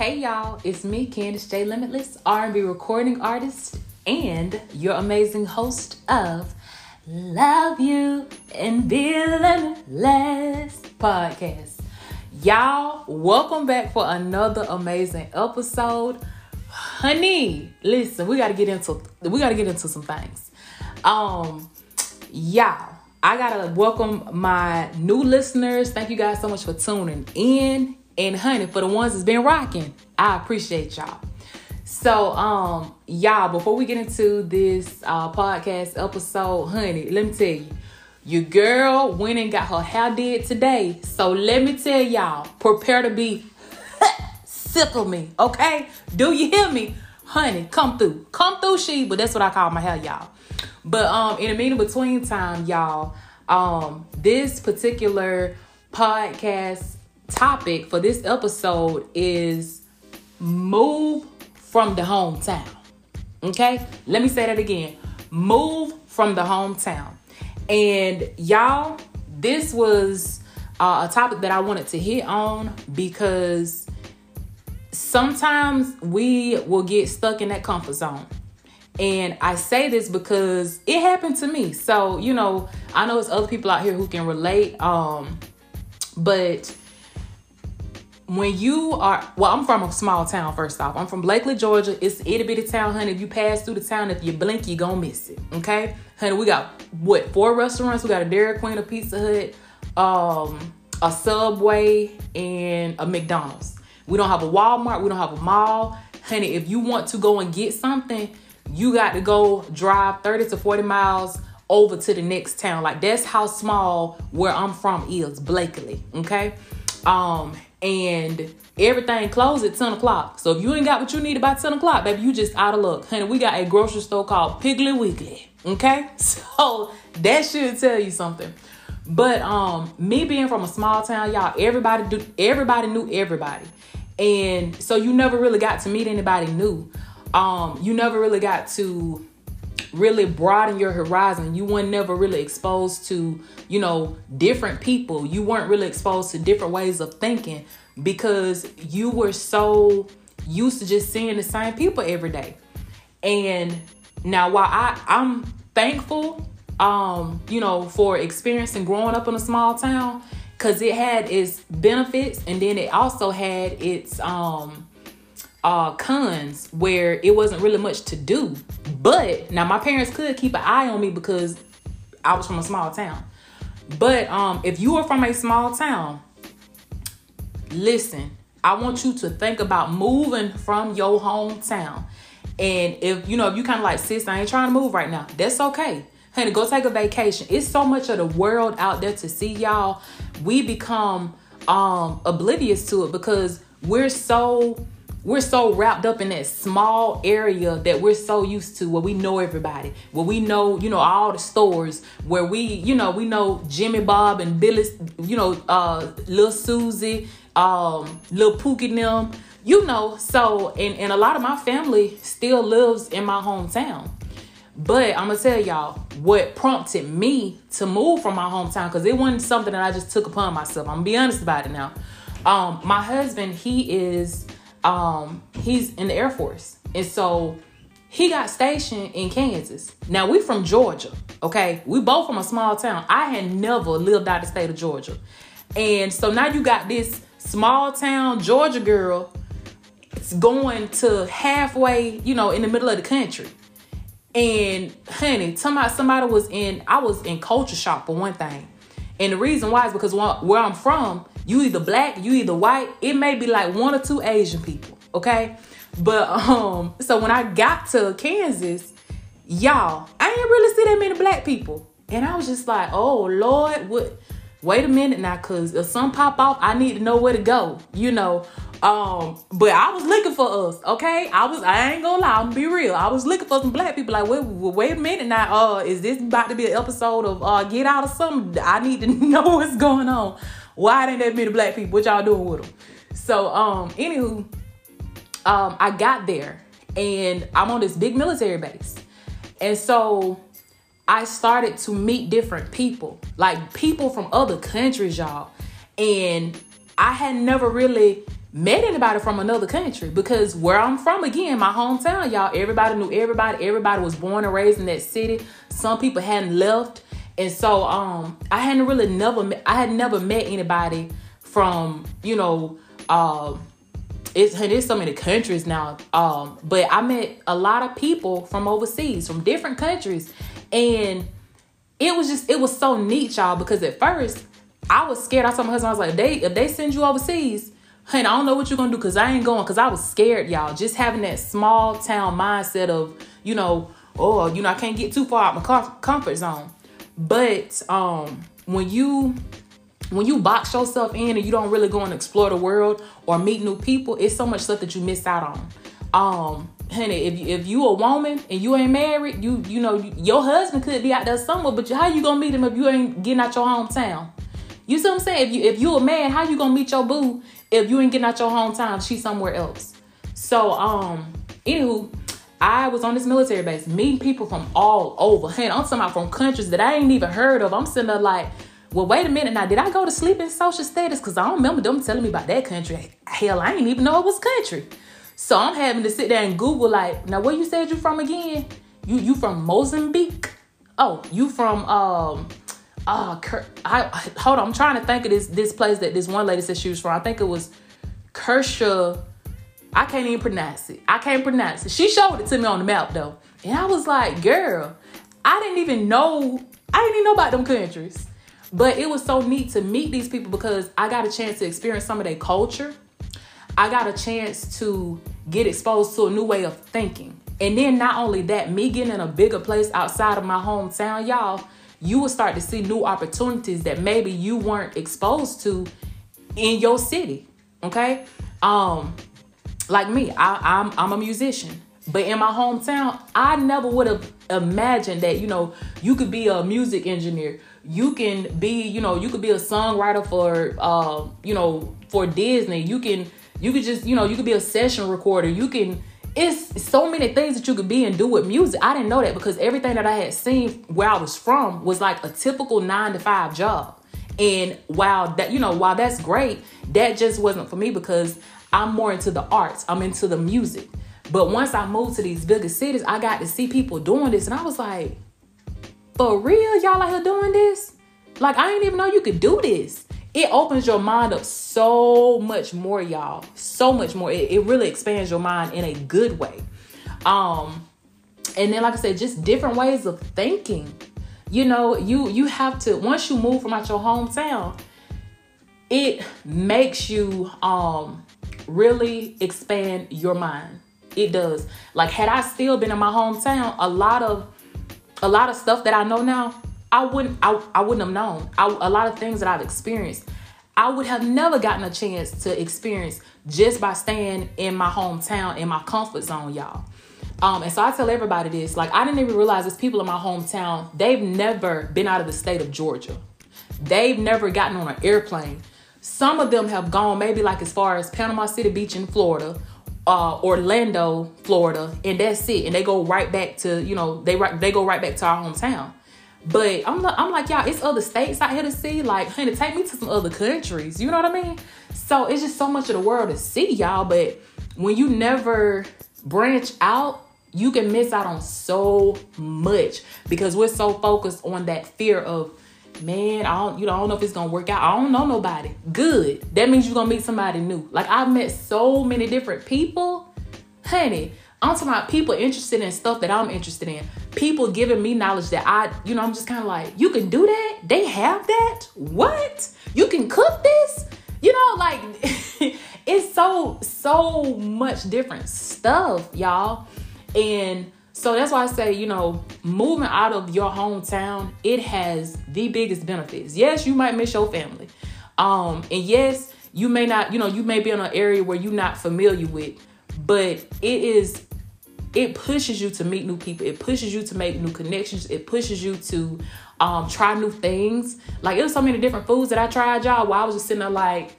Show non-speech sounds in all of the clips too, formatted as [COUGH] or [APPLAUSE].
Hey y'all, it's me, Candice J Limitless, R&B recording artist and your amazing host of Love You and Be Limitless podcast. Y'all, welcome back for another amazing episode. Honey, listen, we got to get into we got to get into some things. Um y'all, I got to welcome my new listeners. Thank you guys so much for tuning in. And honey, for the ones that's been rocking, I appreciate y'all. So, um, y'all, before we get into this uh, podcast episode, honey, let me tell you, your girl went and got her hair did today. So let me tell y'all, prepare to be [LAUGHS] sick of me, okay? Do you hear me? Honey, come through. Come through, she, but that's what I call my hair, y'all. But um, in the meeting between time, y'all, um, this particular podcast topic for this episode is move from the hometown. Okay? Let me say that again. Move from the hometown. And y'all, this was uh, a topic that I wanted to hit on because sometimes we will get stuck in that comfort zone. And I say this because it happened to me. So, you know, I know it's other people out here who can relate. Um, but when you are well i'm from a small town first off. I'm from blakely georgia. It's itty bitty town honey. If you pass through the town if you blink you gonna miss it okay? Honey we got what four restaurants? We got a dairy queen a pizza hut um a subway and a mcdonald's. We don't have a walmart. We don't have a mall. Honey if you want to go and get something you got to go drive 30 to 40 miles over to the next town. Like that's how small where i'm from is blakely okay? Um and everything closed at 10 o'clock. So if you ain't got what you need by 10 o'clock, baby, you just out of luck. Honey, we got a grocery store called Piggly Wiggly. Okay? [LAUGHS] So that should tell you something. But um, me being from a small town, y'all, everybody do everybody knew everybody. And so you never really got to meet anybody new. Um, you never really got to really broaden your horizon. You weren't never really exposed to, you know, different people. You weren't really exposed to different ways of thinking because you were so used to just seeing the same people every day. And now while I I'm thankful um, you know, for experiencing growing up in a small town cuz it had its benefits and then it also had its um uh cons where it wasn't really much to do. But now my parents could keep an eye on me because I was from a small town. But um if you are from a small town, listen, I want you to think about moving from your hometown. And if you know, if you kind of like, sis, I ain't trying to move right now, that's okay. Honey, go take a vacation. It's so much of the world out there to see, y'all. We become um oblivious to it because we're so we're so wrapped up in that small area that we're so used to where we know everybody where we know you know all the stores where we you know we know jimmy bob and billy you know uh little susie um little pookie them you know so and, and a lot of my family still lives in my hometown but i'm gonna tell y'all what prompted me to move from my hometown because it wasn't something that i just took upon myself i'm gonna be honest about it now um my husband he is um, he's in the Air Force. And so he got stationed in Kansas. Now we from Georgia, okay? We both from a small town. I had never lived out the state of Georgia. And so now you got this small town Georgia girl it's going to halfway, you know, in the middle of the country. And honey, somebody somebody was in I was in culture shock for one thing. And the reason why is because where I'm from, you either black, you either white. It may be like one or two Asian people, okay? But um, so when I got to Kansas, y'all, I didn't really see that many black people. And I was just like, oh Lord, what wait a minute now, cause if some pop off, I need to know where to go, you know. Um, but I was looking for us, okay? I was I ain't gonna lie, I'm gonna be real. I was looking for some black people, like, wait, wait a minute now, uh, is this about to be an episode of uh Get Out of something? I need to [LAUGHS] know what's going on. Why didn't that many black people? What y'all doing with them? So, um, anywho, um, I got there and I'm on this big military base. And so I started to meet different people, like people from other countries, y'all. And I had never really met anybody from another country because where I'm from, again, my hometown, y'all, everybody knew everybody. Everybody was born and raised in that city. Some people hadn't left. And so um I hadn't really never met, I had never met anybody from, you know, um it's there's so many countries now. Um, but I met a lot of people from overseas, from different countries. And it was just it was so neat, y'all, because at first I was scared. I told my husband, I was like, they if they send you overseas, honey, I don't know what you're gonna do because I ain't going because I was scared, y'all. Just having that small town mindset of, you know, oh, you know, I can't get too far out my comfort zone. But um when you when you box yourself in and you don't really go and explore the world or meet new people, it's so much stuff that you miss out on. Um, honey, if you, if you a woman and you ain't married, you you know your husband could be out there somewhere, but how you gonna meet him if you ain't getting out your hometown? You see what I'm saying? If you if you a man, how you gonna meet your boo if you ain't getting out your hometown? She's somewhere else. So um, anywho, I was on this military base meeting people from all over. Hey, I'm about from countries that I ain't even heard of. I'm sitting there like well, wait a minute now. Did I go to sleep in social status? Because I don't remember them telling me about that country. Hell, I didn't even know it was country. So I'm having to sit there and Google, like, now where you said you from again? You you from Mozambique? Oh, you from um uh I, hold on, I'm trying to think of this this place that this one lady said she was from. I think it was Kershaw. I can't even pronounce it. I can't pronounce it. She showed it to me on the map though. And I was like, girl, I didn't even know I didn't even know about them countries. But it was so neat to meet these people because I got a chance to experience some of their culture. I got a chance to get exposed to a new way of thinking. And then not only that, me getting in a bigger place outside of my hometown, y'all, you will start to see new opportunities that maybe you weren't exposed to in your city. Okay? Um, like me, I, I'm I'm a musician. But in my hometown, I never would have imagined that, you know, you could be a music engineer you can be you know you could be a songwriter for uh, you know for disney you can you could just you know you could be a session recorder. You can it's so many things that you could be and do with music. I didn't know that because everything that i had seen where i was from was like a typical nine to five job. And while that you know while that's great that just wasn't for me because i'm more into the arts. I'm into the music. But once i moved to these bigger cities i got to see people doing this and i was like for real, y'all out here doing this? Like, I didn't even know you could do this. It opens your mind up so much more, y'all. So much more. It, it really expands your mind in a good way. Um, and then, like I said, just different ways of thinking. You know, you you have to once you move from out your hometown, it makes you um really expand your mind. It does. Like had I still been in my hometown, a lot of a lot of stuff that I know now, I wouldn't I, I wouldn't have known. I, a lot of things that I've experienced, I would have never gotten a chance to experience just by staying in my hometown in my comfort zone, y'all. Um, and so I tell everybody this, like I didn't even realize there's people in my hometown, they've never been out of the state of Georgia. They've never gotten on an airplane. Some of them have gone maybe like as far as Panama City Beach in Florida uh, Orlando, Florida, and that's it. And they go right back to you know they they go right back to our hometown. But I'm I'm like y'all, it's other states out here to see. Like, honey, take me to some other countries. You know what I mean? So it's just so much of the world to see, y'all. But when you never branch out, you can miss out on so much because we're so focused on that fear of man, I don't, you know, I don't know if it's gonna work out. I don't know nobody. Good. That means you're gonna meet somebody new. Like I've met so many different people, honey. I'm talking about people interested in stuff that I'm interested in. People giving me knowledge that I, you know, I'm just kind of like, you can do that? They have that? What? You can cook this? You know, like [LAUGHS] it's so, so much different stuff, y'all. And so that's why I say, you know, moving out of your hometown, it has the biggest benefits. Yes, you might miss your family. Um, and yes, you may not, you know, you may be in an area where you're not familiar with, but it is it pushes you to meet new people. It pushes you to make new connections. It pushes you to um, try new things. Like it was so many different foods that I tried, y'all. While I was just sitting there, like,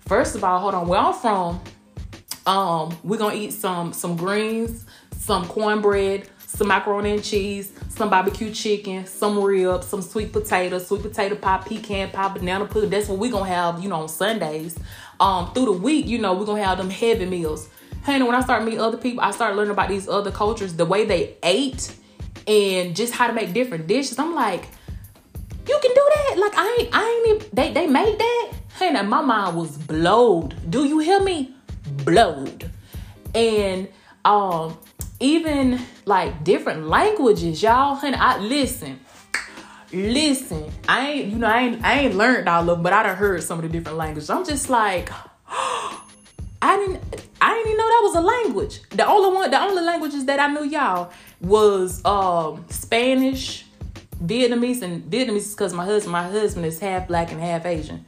first of all, hold on, where I'm from, um, we're gonna eat some some greens, some cornbread, some macaroni and cheese, some barbecue chicken, some ribs, some sweet potato, sweet potato pie, pecan pie, banana pudding. That's what we gonna have, you know, on Sundays. Um, through the week, you know, we're gonna have them heavy meals. Hey, when I start meeting other people, I start learning about these other cultures, the way they ate, and just how to make different dishes. I'm like, you can do that? Like I ain't, I ain't even, they they made that. Now my mind was blowed. Do you hear me? Blowed. And um, even like different languages, y'all. Honey, I listen. Listen, I ain't, you know, I ain't, I ain't learned all of them, but I done heard some of the different languages. I'm just like, I didn't, I didn't even know that was a language. The only one, the only languages that I knew, y'all, was um Spanish, Vietnamese, and Vietnamese because my husband, my husband is half black and half Asian.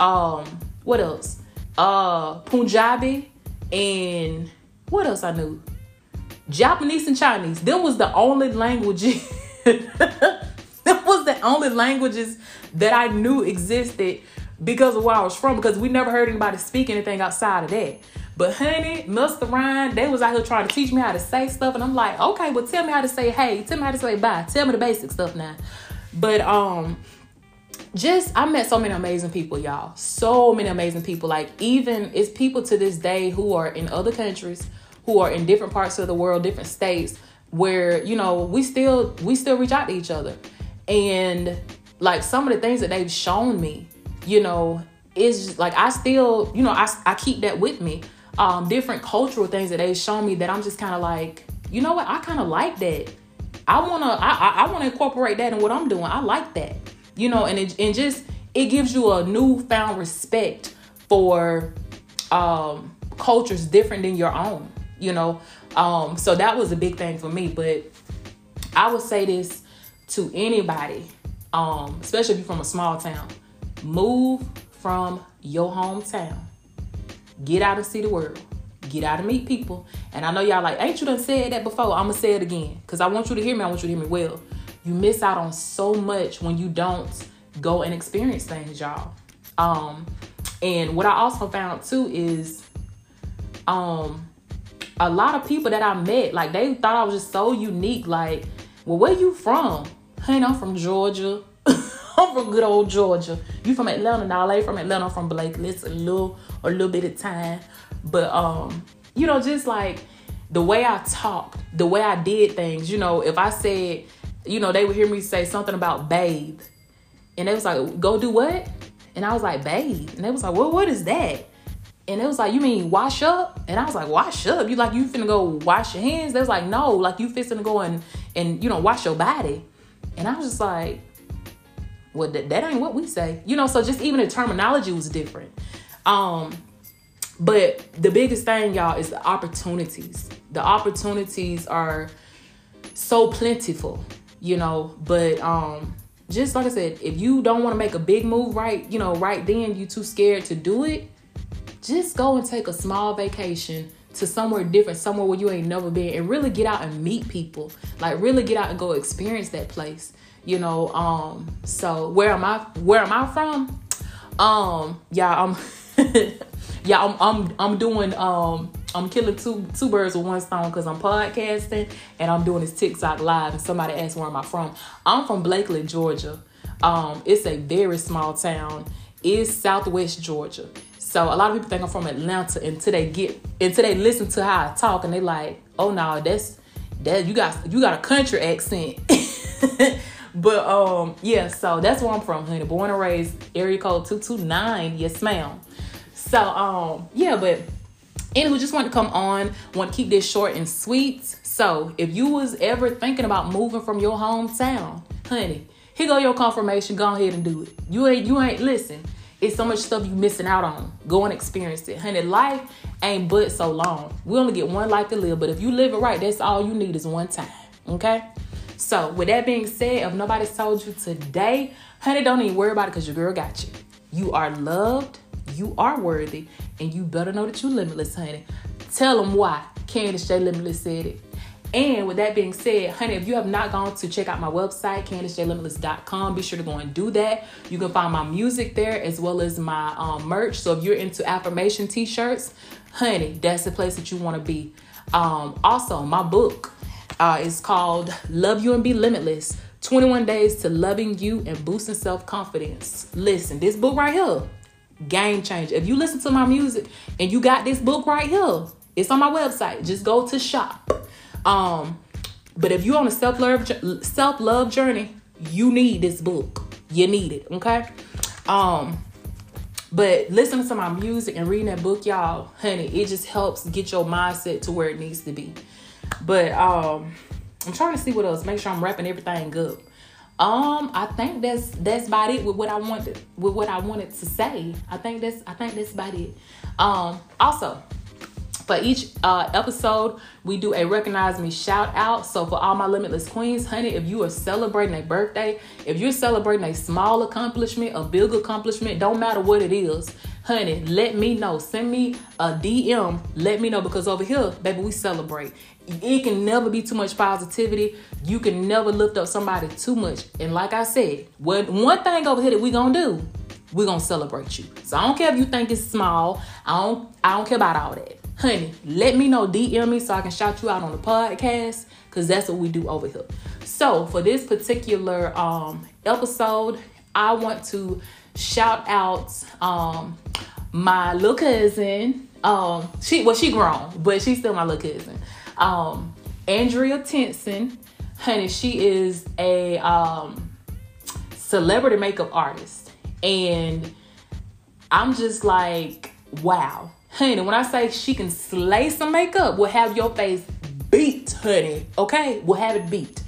Um, what else? Uh, Punjabi and what else I knew? Japanese and Chinese. Them was the only languages. [LAUGHS] that was the only languages that I knew existed because of where I was from. Because we never heard anybody speak anything outside of that. But honey, Mr. Ryan, they was out here trying to teach me how to say stuff, and I'm like, okay, well, tell me how to say hey, tell me how to say bye, tell me the basic stuff now. But um, just I met so many amazing people, y'all. So many amazing people. Like even it's people to this day who are in other countries who are in different parts of the world, different states, where you know we still we still reach out to each other, and like some of the things that they've shown me, you know, is like I still you know I I keep that with me. Um, different cultural things that they've shown me that I'm just kind of like, you know what, I kind of like that. I wanna I I, I wanna incorporate that in what I'm doing. I like that, you know, and it and just it gives you a newfound respect for um cultures different than your own you know. Um, so that was a big thing for me. But I would say this to anybody, um, especially if you're from a small town, move from your hometown. Get out and see the world. Get out and meet people. And I know y'all like, ain't you done said that before? I'ma say it again. Cause I want you to hear me. I want you to hear me well. You miss out on so much when you don't go and experience things, y'all. Um, and what I also found too is um a lot of people that I met, like they thought I was just so unique. Like, well, where you from? Hey, I'm from Georgia. I'm from good old Georgia. You from Atlanta? Now I from Atlanta. I'm from Blakely. It's a little, a little bit of time, but um, you know, just like the way I talked, the way I did things. You know, if I said, you know, they would hear me say something about bathe, and they was like, "Go do what?" And I was like, "Bathe," and they was like, "Well, what is that?" And it was like, you mean wash up? And I was like, wash up? You like you finna go wash your hands? They was like, no, like you finna go and and you know wash your body. And I was just like, well, that, that ain't what we say, you know. So just even the terminology was different. Um, but the biggest thing, y'all, is the opportunities. The opportunities are so plentiful, you know. But um, just like I said, if you don't want to make a big move right, you know, right then, you too scared to do it just go and take a small vacation to somewhere different, somewhere where you ain't never been, and really get out and meet people. Like really get out and go experience that place. You know, um, so where am I where am I from? Um, yeah, I'm [LAUGHS] yeah, I'm I'm I'm doing um I'm killing two two birds with one stone because I'm podcasting and I'm doing this TikTok live. And somebody asked where am I from? I'm from Blakely, Georgia. Um, it's a very small town. It's Southwest Georgia. So a lot of people think I'm from Atlanta until they get until they listen to how I talk and they like, oh no, that's that you got you got a country accent. [LAUGHS] but um yeah, so that's where I'm from, honey. Born and raised, area code 229, yes ma'am. So um yeah, but anyway, just want to come on, want to keep this short and sweet. So if you was ever thinking about moving from your hometown, honey, here go your confirmation. Go ahead and do it. You ain't you ain't listen. It's so much stuff you missing out on. Go and experience it. Honey, life ain't but so long. We only get one life to live, but if you live it right, that's all you need is one time. Okay? So, with that being said, if nobody's told you today, honey, don't even worry about it because your girl got you. You are loved, you are worthy, and you better know that you're limitless, honey. Tell them why Candice J. Limitless said it. And with that being said, honey, if you have not gone to check out my website, CandiceJLimitless.com, be sure to go and do that. You can find my music there as well as my um, merch. So if you're into affirmation t-shirts, honey, that's the place that you want to be. Um, also, my book, Uh, it's called Love You and Be Limitless 21 Days to Loving You and Boosting Self Confidence. Listen, this book right here, game changer. If you listen to my music and you got this book right here, it's on my website. Just go to shop. Um, but if you're on a self love self love journey, you need this book. You need it, okay? Um, but listening to my music and reading that book, y'all, honey, it just helps get your mindset to where it needs to be. But um, I'm trying to see what else. Make sure I'm wrapping everything up. Um, I think that's that's about it with what I wanted with what I wanted to say. I think that's I think that's about it. Um, also, for each uh, episode, we do a recognize me shout out. So for all my limitless queens, honey, if you are celebrating a birthday, if you're celebrating a small accomplishment, a big accomplishment, don't matter what it is, honey, let me know. Send me a DM. Let me know because over here, baby, we celebrate. It can never be too much positivity. You can never lift up somebody too much. And like I said, what one thing over here that we gonna do, we gonna celebrate you. So I don't care if you think it's small. I don't I don't care about all that honey, let me know, DM me so I can shout you out on the podcast because that's what we do over here. So for this particular um, episode, I want to shout out um, my little cousin. Um, she well, she grown, but she's still my little cousin. Um, Andrea Tenson, honey, she is a um, celebrity makeup artist, and I'm just like, wow honey, when I say she can slay some makeup, we'll have your face beat, honey. Okay, we'll have it beat.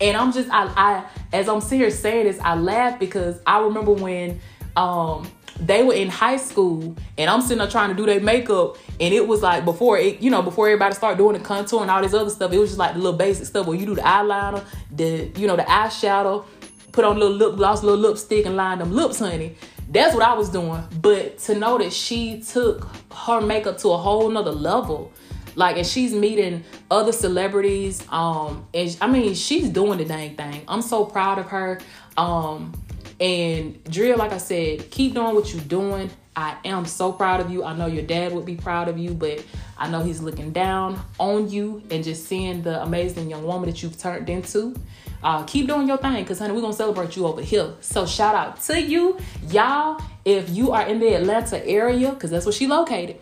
And I'm just, I, I, as I'm sitting here saying this, I laugh because I remember when, um, they were in high school and I'm sitting there trying to do their makeup and it was like before it, you know, before everybody started doing the contour and all this other stuff, it was just like the little basic stuff where you do the eyeliner, the, you know, the eyeshadow, put on a little lip gloss, little lipstick and line them lips, honey. That's what I was doing. But to know that she took her makeup to a whole nother level. Like, and she's meeting other celebrities. Um, and I mean, she's doing the dang thing. I'm so proud of her. Um, and Drea, like I said, keep doing what you're doing. I am so proud of you. I know your dad would be proud of you, but I know he's looking down on you and just seeing the amazing young woman that you've turned into. Uh, keep doing your thing because, honey, we're to celebrate you over here. So, shout out to you. Y'all, if you are in the Atlanta area, because that's where she located,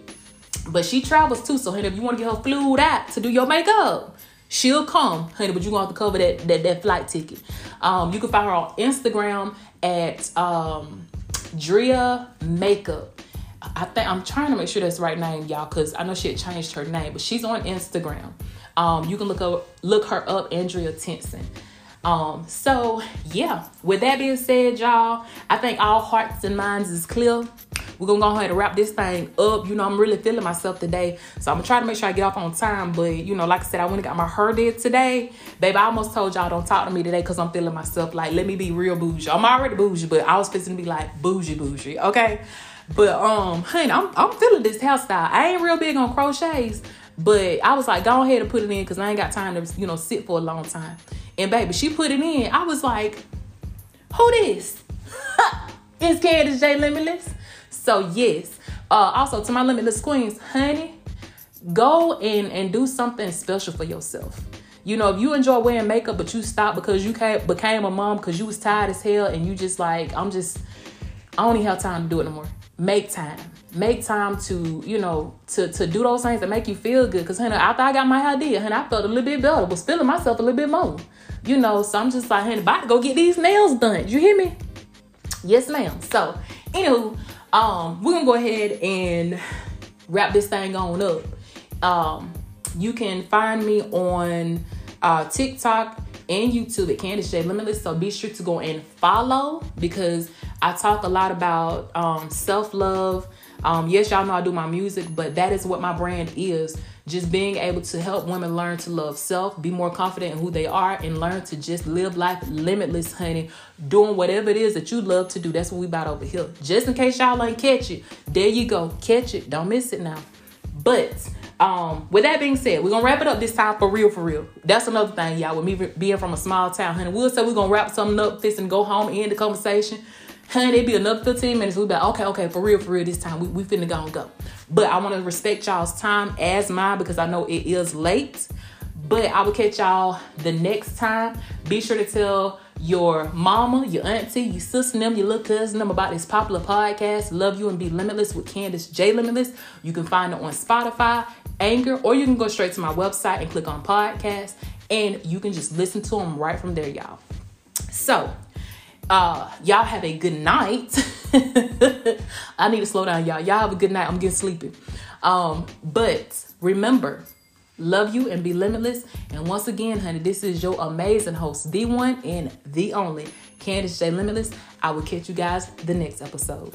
but she travels too. So, honey, if you want to get her flew out to do your makeup, she'll come, honey, but you're going to have to cover that, that, that flight ticket. Um, you can find her on Instagram at um, Drea Makeup. I think I'm trying to make sure that's right name, y'all, because I know she had changed her name, but she's on Instagram. Um, you can look up look her up, Andrea Tenson. Um, so yeah, with that being said, y'all, I think all hearts and minds is clear. We're gonna go ahead and wrap this thing up. You know, I'm really feeling myself today. So I'm gonna try to make sure I get off on time. But you know, like I said, I went and got my hair did today. Babe, I almost told y'all don't talk to me today because I'm feeling myself. Like, let me be real bougie. I'm already bougie, but I was fixing to be like bougie bougie, okay? But um, honey, I'm I'm feeling this hairstyle. I ain't real big on crochets, but I was like, go ahead and put it in because I ain't got time to, you know, sit for a long time. And baby, she put it in. I was like, who this? [LAUGHS] it's Candice J Limitless. So yes. Uh, also to my limitless queens, honey, go in and do something special for yourself. You know, if you enjoy wearing makeup, but you stopped because you became a mom because you was tired as hell and you just like, I'm just, I don't even have time to do it no more. Make time. Make time to you know to to do those things that make you feel good. Because honey after i got my idea honey i felt a little bit better. Was feeling myself a little bit more. You know so i'm just like honey about to go get these nails done. You hear me? Yes ma'am. So anywho um we're gonna go ahead and wrap this thing on up um you can find me on uh tiktok and YouTube at Candice J Limitless. So be sure to go and follow because I talk a lot about um, self love, um, yes, y'all know I do my music, but that is what my brand is. Just being able to help women learn to love self, be more confident in who they are, and learn to just live life limitless, honey. Doing whatever it is that you love to do. That's what we about over here. Just in case y'all ain't catch it, there you go. Catch it. Don't miss it now. But um, with that being said, we're gonna wrap it up this time for real, for real. That's another thing, y'all. With me being from a small town, honey, we'll say we're gonna wrap something up, this and go home, end the conversation honey, it'd be another 15 minutes. We be like, okay, okay, for real, for real, this time we, we finna go and go. But I want to respect y'all's time as mine because I know it is late. But I will catch y'all the next time. Be sure to tell your mama, your auntie, your sister, them, your little cousin them about this popular podcast, Love You and Be Limitless with Candice J. Limitless. You can find it on Spotify, Anchor, or you can go straight to my website and click on podcast and you can just listen to them right from there, y'all. So, uh, y'all have a good night. [LAUGHS] I need to slow down, y'all. Y'all have a good night. I'm getting sleepy. Um, but remember, love you and be limitless. And once again, honey, this is your amazing host, the one and the only, Candice J. Limitless. I will catch you guys the next episode.